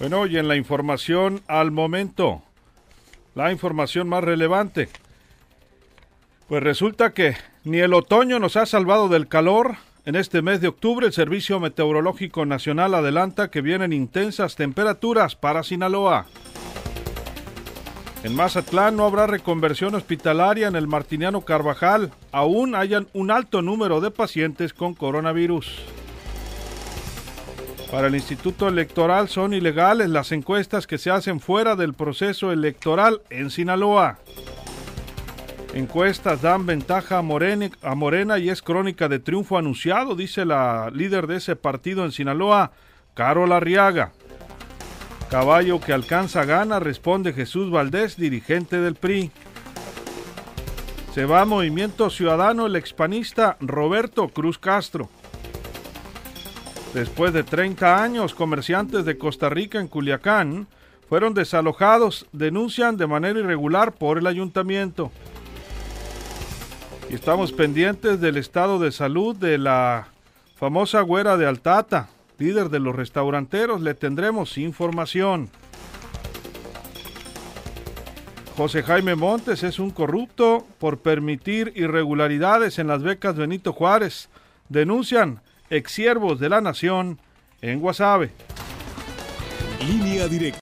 Bueno, y en la información al momento, la información más relevante. Pues resulta que ni el otoño nos ha salvado del calor. En este mes de octubre, el Servicio Meteorológico Nacional adelanta que vienen intensas temperaturas para Sinaloa. En Mazatlán no habrá reconversión hospitalaria en el Martiniano Carvajal. Aún hayan un alto número de pacientes con coronavirus. Para el Instituto Electoral son ilegales las encuestas que se hacen fuera del proceso electoral en Sinaloa. Encuestas dan ventaja a Morena, y es crónica de triunfo anunciado, dice la líder de ese partido en Sinaloa, Carol Arriaga. Caballo que alcanza gana, responde Jesús Valdés, dirigente del PRI. Se va a Movimiento Ciudadano el expanista Roberto Cruz Castro. Después de 30 años, comerciantes de Costa Rica en Culiacán fueron desalojados, denuncian de manera irregular por el ayuntamiento. Y estamos pendientes del estado de salud de la famosa güera de Altata, líder de los restauranteros. Le tendremos información. José Jaime Montes es un corrupto por permitir irregularidades en las becas Benito Juárez. Denuncian exsiervos de la nación en Guasave. Línea directa.